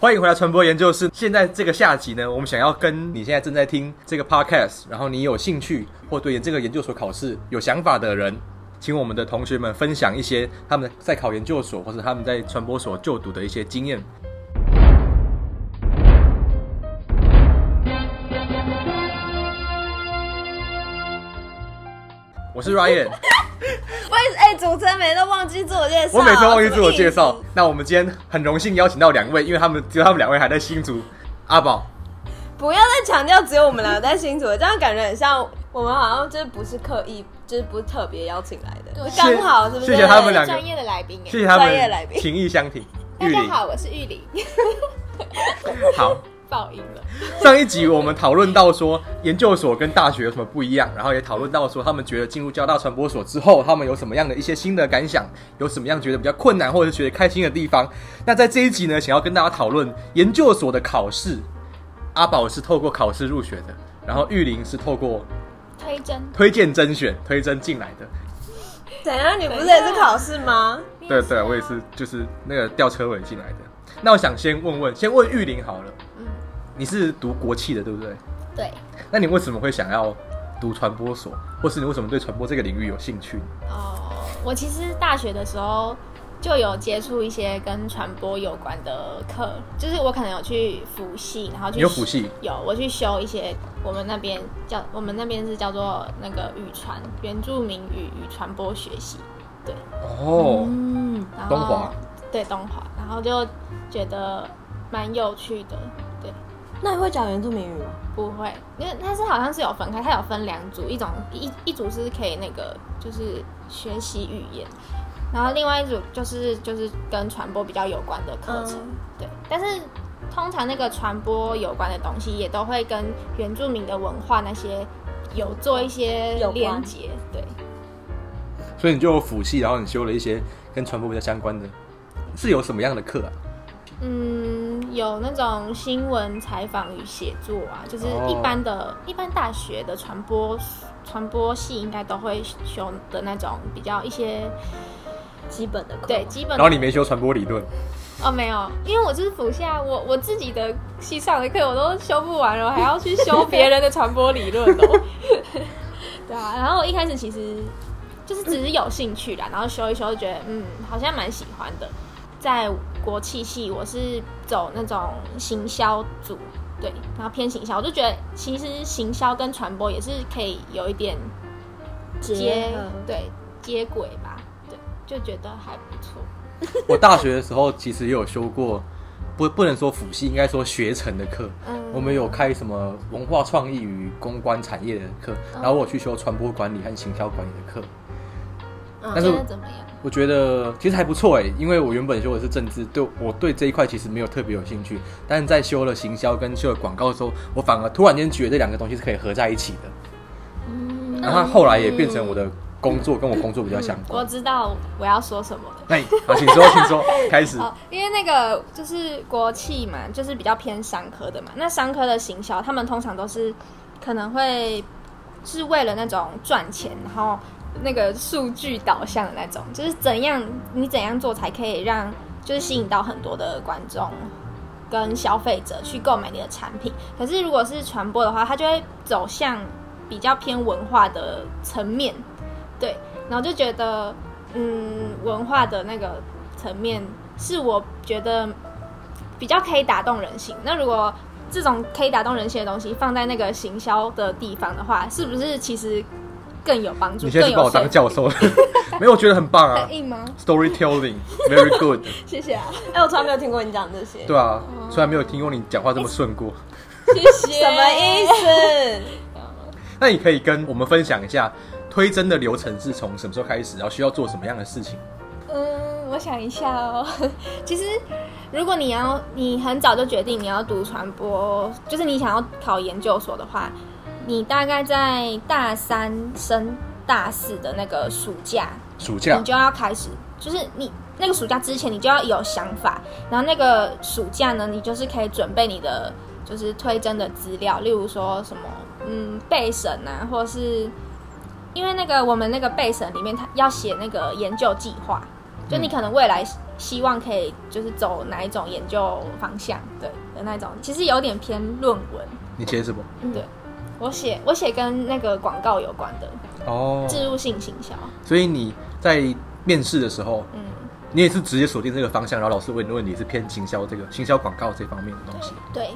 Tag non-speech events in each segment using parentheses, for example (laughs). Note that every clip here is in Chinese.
欢迎回来传播研究室。现在这个下集呢，我们想要跟你现在正在听这个 podcast，然后你有兴趣或对这个研究所考试有想法的人，请我们的同学们分享一些他们在考研究所或者他们在传播所就读的一些经验。我是 Ryan，(laughs) (laughs) 为哎，主持人每次都忘记自我介绍，我每次忘记自我介绍。那我们今天很荣幸邀请到两位，因为他们只有他们两位还在新竹。阿宝，不要再强调只有我们两个在新竹，这样感觉很像我们好像就是不是刻意，就是不是特别邀请来的，对刚好是不是？谢谢他们两个专业的来宾哎谢谢他专业来宾们情意相挺。大家好，我是玉玲，(laughs) 好。爆音了。上一集我们讨论到说研究所跟大学有什么不一样，然后也讨论到说他们觉得进入交大传播所之后，他们有什么样的一些新的感想，有什么样觉得比较困难或者是觉得开心的地方。那在这一集呢，想要跟大家讨论研究所的考试。阿宝是透过考试入学的，然后玉玲是透过推甄，推荐甄选推甄进来的。怎样？你不是也是考试吗？对对，我也是，就是那个吊车尾进来的。那我想先问问，先问玉玲好了，嗯，你是读国企的对不对？对，那你为什么会想要读传播所，或是你为什么对传播这个领域有兴趣？哦，我其实大学的时候就有接触一些跟传播有关的课，就是我可能有去辅系，然后去有辅系？有，我去修一些我们那边叫我们那边是叫做那个语传原住民语与传播学习，对，哦，嗯，然后东华对东华，然后就觉得蛮有趣的，对。那你会讲原住民语吗？不会，因为它是好像是有分开，它有分两组，一种一一组是可以那个就是学习语言，然后另外一组就是就是跟传播比较有关的课程，嗯对。但是通常那个传播有关的东西也都会跟原住民的文化那些有做一些连接，对。所以你就有辅系，然后你修了一些跟传播比较相关的，是有什么样的课啊？嗯，有那种新闻采访与写作啊，就是一般的、一般大学的传播传播系应该都会修的那种比较一些基本的课对基本的。然后你没修传播理论，哦没有，因为我就是辅系啊，我我自己的系上的课我都修不完了，我还要去修别人的传播理论哦。(laughs) 对啊，然后我一开始其实就是只是有兴趣啦，然后修一修就觉得嗯好像蛮喜欢的。在国企系我是走那种行销组，对，然后偏行销，我就觉得其实行销跟传播也是可以有一点接对接轨吧，对，就觉得还不错。(laughs) 我大学的时候其实也有修过，不不能说辅系，应该说学程的课。嗯我们有开什么文化创意与公关产业的课，然后我去修传播管理和行销管理的课。嗯但是怎么样？我觉得其实还不错哎，因为我原本修的是政治，对我对这一块其实没有特别有兴趣。但是在修了行销跟修了广告的时候，我反而突然间觉得这两个东西是可以合在一起的。嗯然后它后来也变成我的工作，跟我工作比较相关我。知道我要说什么了。那你好，请说，(laughs) 请说，开始。哦，因为那个就是国企嘛，就是比较偏商科的嘛。那商科的行销，他们通常都是可能会是为了那种赚钱，然后那个数据导向的那种，就是怎样你怎样做才可以让就是吸引到很多的观众跟消费者去购买你的产品。可是如果是传播的话，它就会走向比较偏文化的层面，对，然后就觉得嗯，文化的那个层面是我觉得比较可以打动人心。那如果这种可以打动人心的东西放在那个行销的地方的话，是不是其实更有帮助？你现在是把我当教授了？(laughs) 没有，我觉得很棒啊很硬吗？，storytelling，very good。(laughs) 谢谢啊，哎，我从来没有听过你讲这些，对啊，从来没有听过你讲话这么顺过，谢谢。什么意思？(laughs) 那你可以跟我们分享一下推真的流程是从什么时候开始，然后需要做什么样的事情？嗯，我想一下哦。其实，如果你要你很早就决定你要读传播，就是你想要考研究所的话，你大概在大三升大四的那个暑假，暑假你就要开始，就是你那个暑假之前，你就要有想法，然后那个暑假呢，你就是可以准备你的就是推甄的资料，例如说什么嗯备审啊，或者是因为那个我们那个备审里面，他要写那个研究计划，就你可能未来希望可以就是走哪一种研究方向，对的那种，其实有点偏论文。你写什么？对，我写我写跟那个广告有关的哦，植入性行销。所以你在面试的时候，嗯，你也是直接锁定这个方向，然后老师问你的问题是偏行销这个行销广告这方面的东西。对，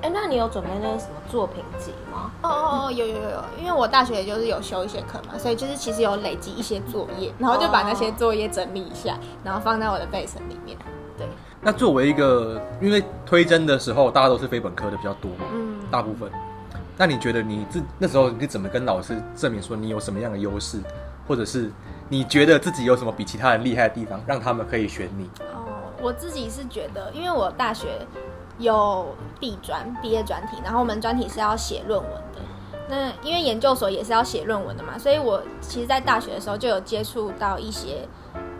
哎，那你有准备那个什么作品集吗？哦哦哦，有有有有，因为我大学也就是有修一些课嘛，所以就是其实有累积一些作业，然后就把那些作业整理一下，然后放在我的备审里面。对，那作为一个，因为推甄的时候大家都是非本科的比较多嘛，嗯，大部分。那你觉得你自那时候你怎么跟老师证明说你有什么样的优势，或者是你觉得自己有什么比其他人厉害的地方，让他们可以选你？哦，我自己是觉得，因为我大学有毕专毕业专题，然后我们专题是要写论文的。那因为研究所也是要写论文的嘛，所以我其实，在大学的时候就有接触到一些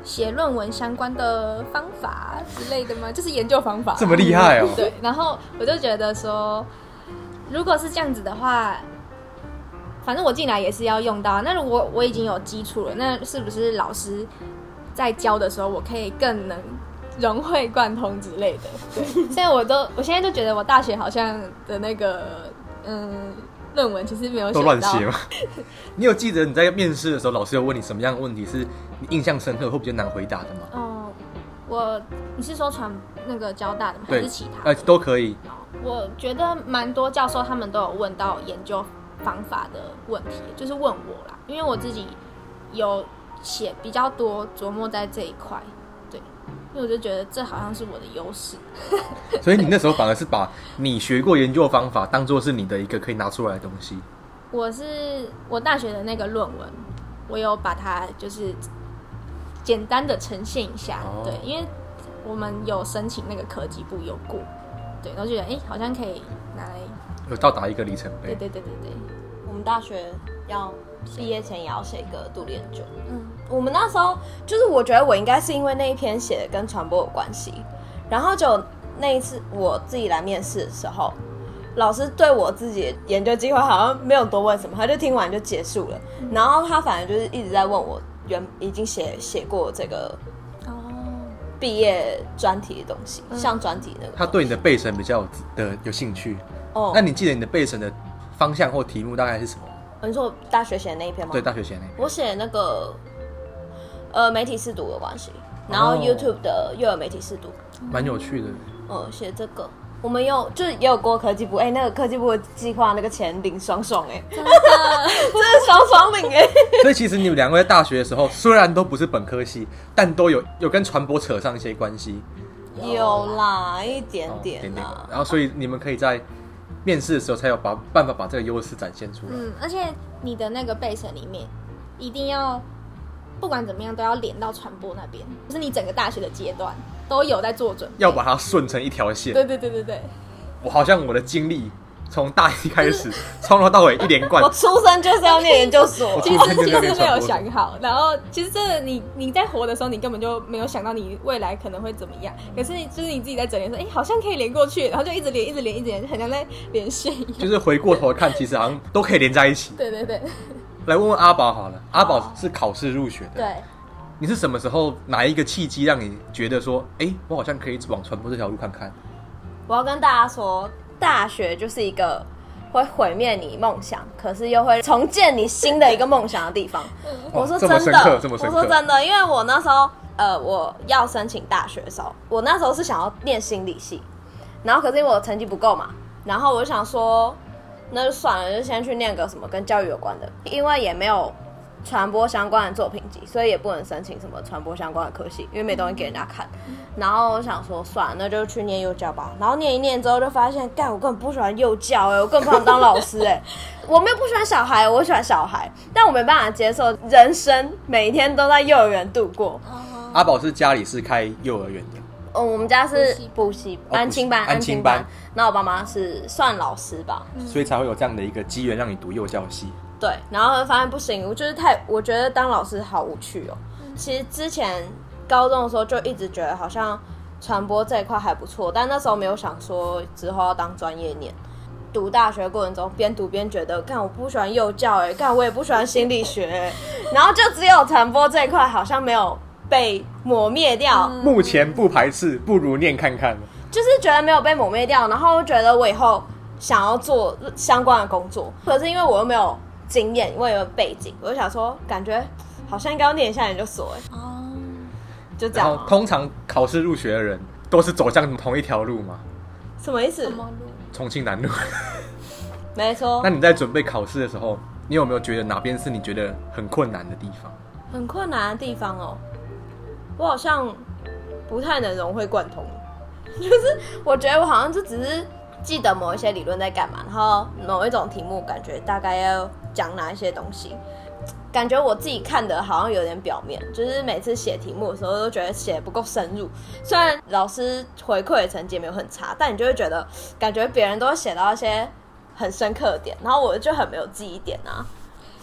写论文相关的方法之类的嘛，就是研究方法。这么厉害哦！对，然后我就觉得说，如果是这样子的话，反正我进来也是要用到。那如果我已经有基础了，那是不是老师在教的时候，我可以更能融会贯通之类的？对，现在我都，我现在就觉得我大学好像的那个，嗯，论文其实没有都乱到写吗？(laughs) 你有记得你在面试的时候，老师有问你什么样的问题是你印象深刻或比较难回答的吗？哦，我你是说传那个交大的吗？还是其他呃，都可以。我觉得蛮多教授他们都有问到研究方法的问题，就是问我啦，因为我自己有写比较多琢磨在这一块，对，因为我就觉得这好像是我的优势。(laughs) 所以你那时候反而是把你学过研究方法当做是你的一个可以拿出来的东西。我是我大学的那个论文，我有把它就是简单的呈现一下，哦对，因为我们有申请那个科技部有过，对，然后觉得哎、诶好像可以拿来，有到达一个里程碑。对对对对，我们大学要毕业前也要写一个独立研究。嗯，我们那时候就是，我觉得我应该是因为那一篇写的跟传播有关系，然后就那一次我自己来面试的时候，老师对我自己的研究计划好像没有多问什么，他就听完就结束了。然后他反而就是一直在问我原已经写写过这个哦，毕业专题的东西，像专题那个。他对你的背审比较有的有兴趣。哦那，你记得你的背审的方向或题目大概是什么？你说我大学写的那一篇吗？对，大学写那篇。我写那个呃媒体试读的关系，然后哦 YouTube 的又有媒体试读，蛮有趣的。哦，写这个。我们有就是也有过科技部，哎、那个科技部的计划那个钱领爽爽哎、真的，(laughs) 真的爽爽领哎、所以其实你们两位在大学的时候，虽然都不是本科系，但都有有跟传播扯上一些关系。有啦，一点哦点。然后所以你们可以在面试的时候才有把办法把这个优势展现出来。嗯，而且你的那个备审里面一定要，不管怎么样都要连到传播那边，就是你整个大学的阶段都有在做准备。要把它顺成一条线。对对对对对，我好像我的经历从大一开始，(laughs) 从头到尾一连贯我。出生就是要念研究所，其实其实没有想好，然后其实真的你你在活的时候，你根本就没有想到你未来可能会怎么样。可是你就是你自己在整理说，哎、好像可以连过去，然后就一直连，一直连，一直连，很像在连线一样。就是回过头看，其实好像都可以连在一起。(laughs) 对对对来问问阿宝好了，阿宝是考试入学的，对，你是什么时候哪一个契机让你觉得说，哎、我好像可以往传播这条路看看？我要跟大家说，大学就是一个会毁灭你梦想，可是又会重建你新的一个梦想的地方。(laughs) 我说真的。我说真的，因为我那时候呃我要申请大学的时候，我那时候是想要念心理系，然后可是因为我成绩不够嘛，然后我就想说那就算了，就先去念个什么跟教育有关的，因为也没有。传播相关的作品集，所以也不能申请什么传播相关的科系，因为没东西给人家看。然后我想说，算了，那就去念幼教吧。然后念一念之后，就发现，干，我根本不喜欢幼教哎、我更不想当老师哎、(laughs) 我没有不喜欢小孩，我喜欢小孩，但我没办法接受人生每一天都在幼儿园度过。阿宝是家里是开幼儿园的，嗯，我们家是补补习哦安亲班，安亲班。那我爸妈是算老师吧？所以才会有这样的一个机缘让你读幼教系。对，然后发现不行，我就是太，我觉得当老师好无趣哦。其实之前高中的时候就一直觉得好像传播这一块还不错，但那时候没有想说之后要当专业念。读大学过程中，边读边觉得，干我不喜欢幼教哎、干我也不喜欢心理学、欸，(laughs) 然后就只有传播这一块好像没有被抹灭掉，嗯目前不排斥，不如念看看。就是觉得没有被抹灭掉，然后觉得我以后想要做相关的工作，可是因为我又没有经验，我也没有背景，我就想说，感觉好像应该要念一下研究所，哎，哦，就这样通常考试入学的人都是走向同一条路嘛，什么意思什？么路？重庆南路。(laughs) 没错那，你在准备考试的时候，你有没有觉得哪边是你觉得很困难的地方？很困难的地方哦，我好像不太能融会贯通，(laughs) 就是我觉得我好像就只是记得某一些理论在干嘛，然后某一种题目感觉大概要讲哪一些东西，感觉我自己看的好像有点表面，就是每次写题目的时候都觉得写不够深入。虽然老师回馈的成绩也没有很差，但你就会觉得感觉别人都写到一些很深刻的点，然后我就很没有记忆点啊。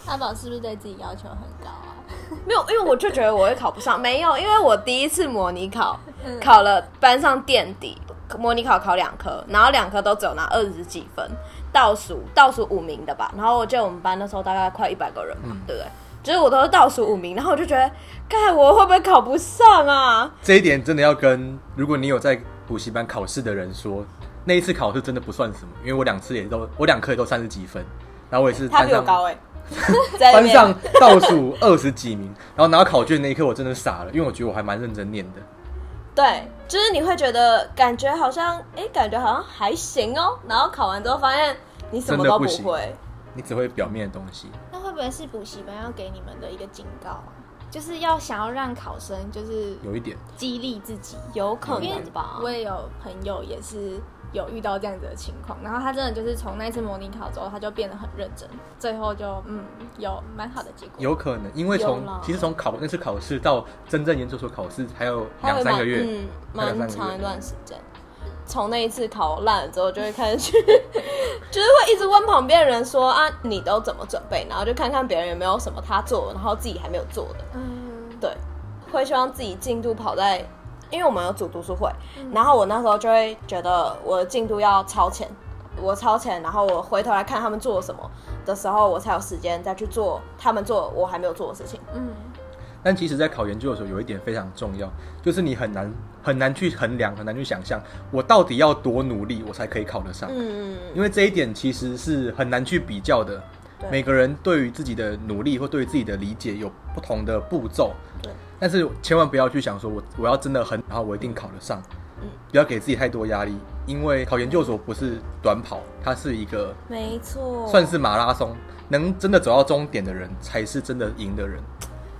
阿宝是不是对自己要求很高？(laughs) 没有，因为我就觉得我会考不上。没有，因为我第一次模拟考嗯考了班上垫底，模拟考考两科，然后两科都只有拿二十几分，倒数倒数五名的吧。然后我记得我们班那时候大概快一百个人嘛，对不对？就是我都是倒数五名，然后我就觉得，看我会不会考不上啊？这一点真的要跟如果你有在补习班考试的人说，那一次考试真的不算什么，因为我两次也都我两科也都三十几分，然后我也是他比我高哎、(laughs) 班上倒数二十几名，然后拿到考卷那一刻我真的傻了，因为我觉得我还蛮认真念的。对，就是你会觉得感觉好像，哎，感觉好像还行哦。然后考完之后发现你什么都不会。你只会表面的东西，那会不会是补习班要给你们的一个警告啊？就是要想要让考生就是有一点。激励自己，有可能吧我也有朋友也是有遇到这样子的情况，然后他真的就是从那次模拟考之后，他就变得很认真，最后就嗯有蛮好的结果。有可能，因为从其实从考那次考试到真正研究所考试还有两三个月，嗯，蛮长一段时间。从那一次考烂了之后，就会开始去，(laughs) 就是会一直问旁边的人说啊，你都怎么准备？然后就看看别人有没有什么他做，然后自己还没有做的。嗯，对，会希望自己进度跑在，因为我们有组读书会，然后我那时候就会觉得我的进度要超前，我超前，然后我回头来看他们做了什么的时候，我才有时间再去做他们做我还没有做的事情。嗯，但其实，在考研究的时候有一点非常重要，就是你很难很难去衡量，很难去想象我到底要多努力，我才可以考得上。嗯，因为这一点其实是很难去比较的。对每个人对于自己的努力或对于自己的理解有不同的步骤，对，但是千万不要去想说我我要真的很，然后我一定考得上，嗯。不要给自己太多压力，因为考研究所不是短跑，它是一个没错，算是马拉松，能真的走到终点的人才是真的赢的人。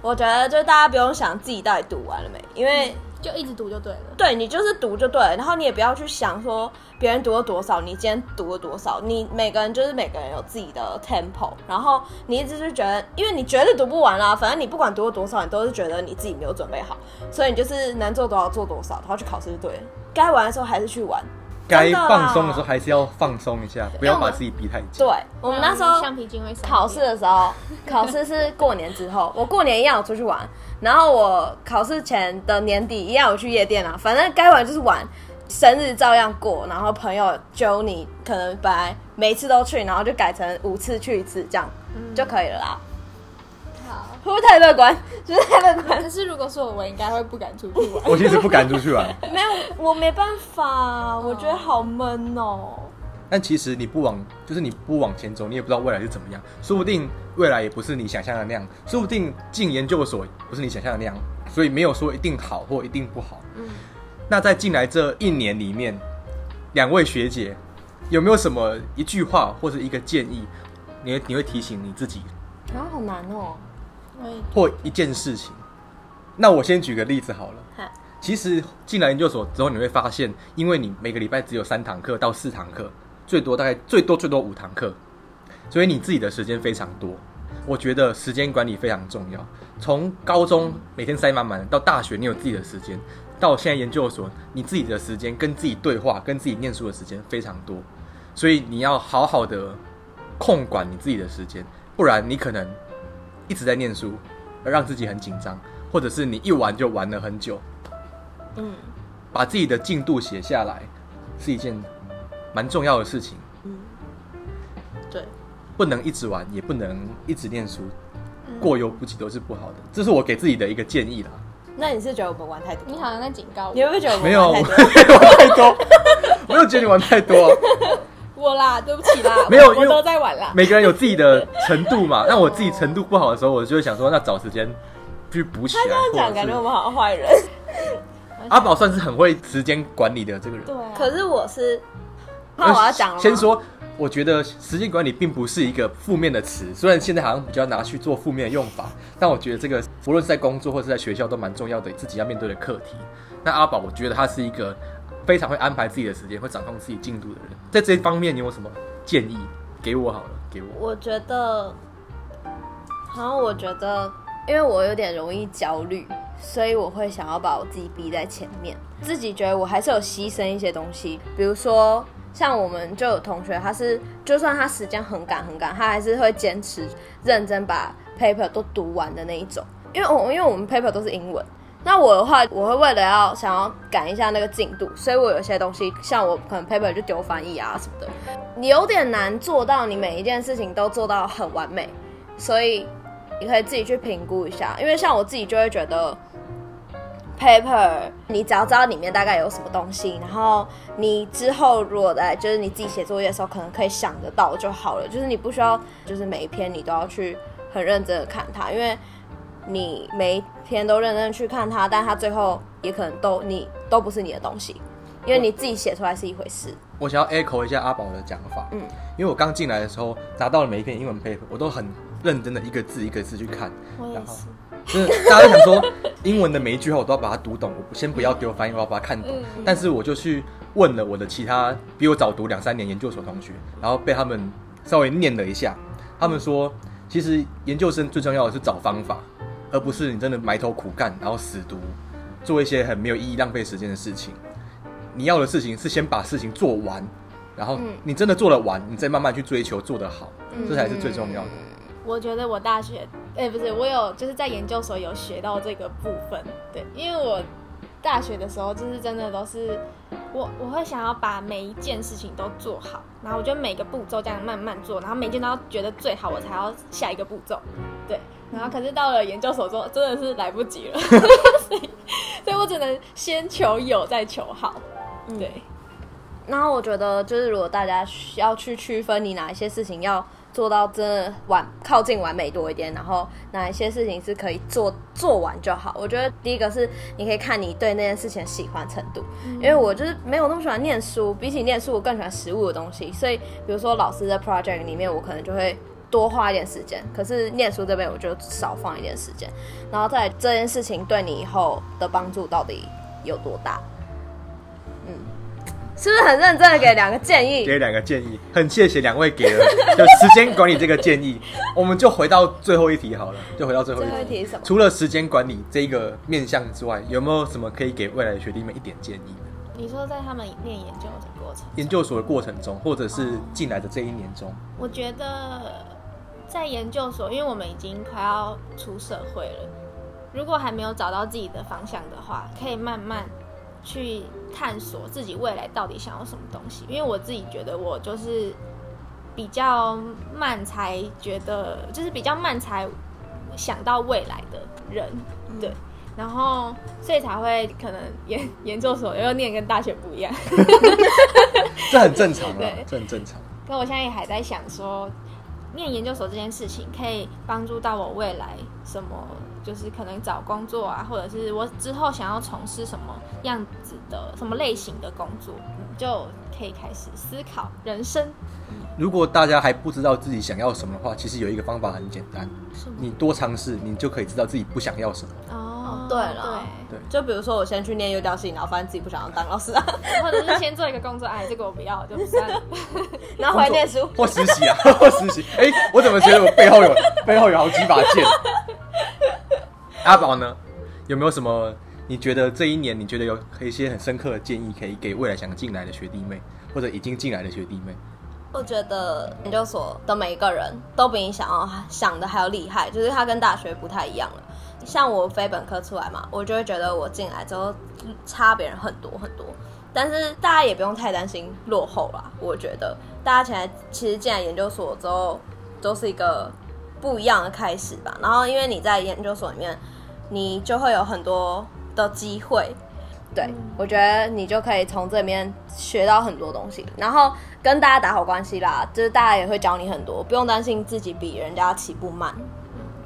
我觉得就大家不用想自己到底读完了没，因为就一直读就对了。对你就是读就对了，然后你也不要去想说别人读了多少，你今天读了多少，你每个人就是每个人有自己的 tempo，然后你一直是觉得，因为你绝对读不完啦，反正你不管读了多少，你都是觉得你自己没有准备好，所以你就是能做多少做多少，然后去考试就对了，该玩的时候还是去玩。该放松的时候还是要放松一下，不要把自己逼太紧。对我们那时候橡皮筋会考试的时候，考试是过年之后，我过年一样有出去玩，然后我考试前的年底一样有去夜店啊，反正该玩就是玩，生日照样过，然后朋友揪你，可能本来每次都去，然后就改成五次去一次这样、就可以了啦。好。会不会太乐观？就是太乐观。(laughs) 可是如果是我，我应该会不敢出去玩。我其实不敢出去玩，(laughs) 没有，我没办法，我觉得好闷哦。但其实你不往，就是你不往前走，你也不知道未来是怎么样。说不定未来也不是你想象的那样，说不定进研究所不是你想象的那样，所以没有说一定好或一定不好。嗯，那在进来这一年里面，两位学姐有没有什么一句话或者一个建议，你会你会提醒你自己啊，好难哦。或一件事情？那我先举个例子好了。其实进来研究所之后，你会发现，因为你每个礼拜只有三堂课到四堂课，最多大概最多最多五堂课，所以你自己的时间非常多。我觉得时间管理非常重要。从高中每天塞满满的，到大学你有自己的时间，到现在研究所，你自己的时间跟自己对话、跟自己念书的时间非常多，所以你要好好的控管你自己的时间，不然你可能一直在念书，而让自己很紧张，或者是你一玩就玩了很久。嗯把自己的进度写下来是一件蛮重要的事情，嗯，对，不能一直玩，也不能一直念书，过犹不及都是不好的。这是我给自己的一个建议啦。那你是觉得我们玩太多？你好像在警告我。你会不会觉得我没有，们玩太多？没有玩太多，没有觉得你玩太多啊。我啦，(laughs) 对不起啦，没有我我都在玩啦。每个人有自己的程度嘛，那我自己程度不好的时候，我就会想说，那找时间去补起来。这样讲，感觉我们好像坏人。阿宝算是很会时间管理的这个人。对啊，可是我是，那我要讲了先，说，我觉得时间管理并不是一个负面的词，虽然现在好像比较拿去做负面的用法，但我觉得这个无论是在工作或是在学校都蛮重要的，自己要面对的课题。那阿宝，我觉得他是一个非常会安排自己的时间，会掌控自己进度的人。在这一方面，你有什么建议给我好了？给我。我觉得，好像我觉得，因为我有点容易焦虑，所以我会想要把我自己逼在前面，自己觉得我还是有牺牲一些东西，比如说。像我们就有同学，他是就算他时间很赶很赶，他还是会坚持认真把 paper 都读完的那一种。因为我因为我们 paper 都是英文，那我的话，我会为了要想要赶一下那个进度，所以我有些东西，像我可能 paper 就丢翻译啊什么的，你有点难做到你每一件事情都做到很完美，所以你可以自己去评估一下。因为像我自己就会觉得 paper，你只要知道里面大概有什么东西，然后你之后如果在就是你自己写作业的时候，可能可以想得到就好了。就是你不需要，就是每一篇你都要去很认真的看它，因为你每一篇都认真去看它，但它最后也可能都你都不是你的东西，因为你自己写出来是一回事。我想要 echo 一下阿宝的讲法，嗯嗯，因为我刚进来的时候拿到了每一篇英文 paper，我都很认真的一个字一个字去看，然后是。就是大家都想说英文的每一句话我都要把它读懂，我先不要丢翻译，我要把它看懂。嗯但是我就去问了我的其他比我早读两三年研究所同学，然后被他们稍微念了一下，他们说其实研究生最重要的是找方法，而不是你真的埋头苦干，然后死读，做一些很没有意义、浪费时间的事情。你要的事情是先把事情做完，然后嗯你真的做得完，你再慢慢去追求做得好，嗯这才是最重要的。我觉得我大学，哎、不是，我有就是在研究所有学到这个部分，对，因为我大学的时候就是真的都是我我会想要把每一件事情都做好，然后我就每个步骤这样慢慢做，然后每件都要觉得最好，我才要下一个步骤，对，然后可是到了研究所之后，真的是来不及了，所 (laughs) 以所以我只能先求有再求好，对，然后我觉得，就是如果大家需要去区分你哪一些事情要做到真的完靠近完美多一点，然后哪一些事情是可以做做完就好。我觉得第一个是你可以看你对那件事情的喜欢程度，因为我就是没有那么喜欢念书，比起念书我更喜欢实物的东西，所以比如说老师的 project 里面，我可能就会。多花一点时间，可是念书这边我就少放一点时间，然后再这件事情对你以后的帮助到底有多大？嗯，是不是很认真的给两个建议？给两个建议，很谢谢两位给了 (laughs) 就时间管理这个建议。我们就回到最后一题好了，就回到最后一最后一题。是什么？除了时间管理这一个面向之外，有没有什么可以给未来的学弟们一点建议？你说在他们念研究的过程，研究所的过程中，或者是进来的这一年中，我觉得在研究所，因为我们已经快要出社会了，如果还没有找到自己的方向的话，可以慢慢去探索自己未来到底想要什么东西。因为我自己觉得我就是比较慢才觉得，就是比较慢才想到未来的人，对。然后，所以才会可能研研究所又念跟大学不一样。(laughs) (laughs) 这很正常啊对，这很正常。可我现在也还在想说，念研究所这件事情可以帮助到我未来什么，就是可能找工作啊，或者是我之后想要从事什么样子的、什么类型的工作，嗯就可以开始思考人生。如果大家还不知道自己想要什么的话，其实有一个方法很简单，你多尝试，你就可以知道自己不想要什么。哦对了对，就比如说我先去念幼教系，然后发现自己不想要当老师啊，或者是先做一个工作，哎，这个我不要，就算了。(laughs) 然后回来念书。或实习啊，(laughs) 或实习。哎、我怎么觉得我背后有背后有好几把剑？(laughs) 阿宝呢？有没有什么？你觉得这一年你觉得有一些很深刻的建议，可以给未来想进来的学弟妹，或者已经进来的学弟妹？我觉得研究所的每一个人都比你想要想的还要厉害，就是他跟大学不太一样了。像我非本科出来嘛，我就会觉得我进来之后差别人很多很多。但是大家也不用太担心落后啦，我觉得大家现在其实进来研究所之后，都是一个不一样的开始吧。然后因为你在研究所里面，你就会有很多的机会。对，嗯我觉得你就可以从这里面学到很多东西，然后跟大家打好关系啦，就是大家也会教你很多，不用担心自己比人家起步慢。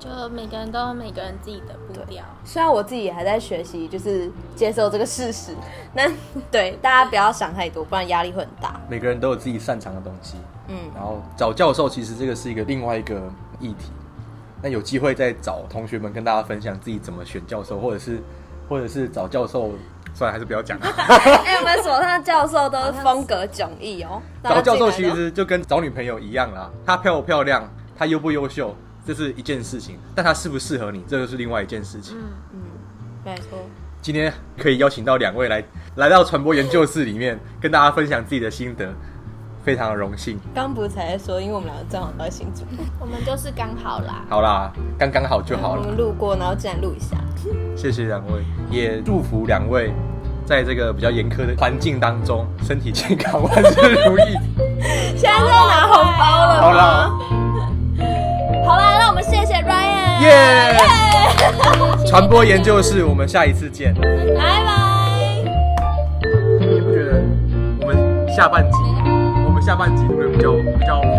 就每个人都有每个人自己的步调。虽然我自己也还在学习，就是接受这个事实，(laughs) 那对大家不要想太多，不然压力会很大。每个人都有自己擅长的东西，嗯，然后找教授其实这个是一个另外一个议题。那有机会再找同学们跟大家分享自己怎么选教授，或者是或者是找教授，算了，还是不要讲。(laughs) 哎、我们所上的教授都是风格迥异哦。(laughs) 找教授其实就跟找女朋友一样啦，她漂不漂亮，她优不优秀，这是一件事情，但它适不适合你，这个是另外一件事情。嗯，没错。今天可以邀请到两位来来到传播研究室里面，跟大家分享自己的心得，非常的荣幸。刚不是才在说，因为我们两个正好都在新竹，我们就是刚好啦。好啦，刚刚好就好了我了。们路过，然后进来录一下。谢谢两位，也祝福两位在这个比较严苛的环境当中，身体健康，万事如意。(laughs) 现在是要拿红包了？好啦，好啦，那我们谢谢 Ryan，耶！(laughs) 传播研究室，我们下一次见。拜拜。你不觉得我们下半集，我们下半集会比较比较比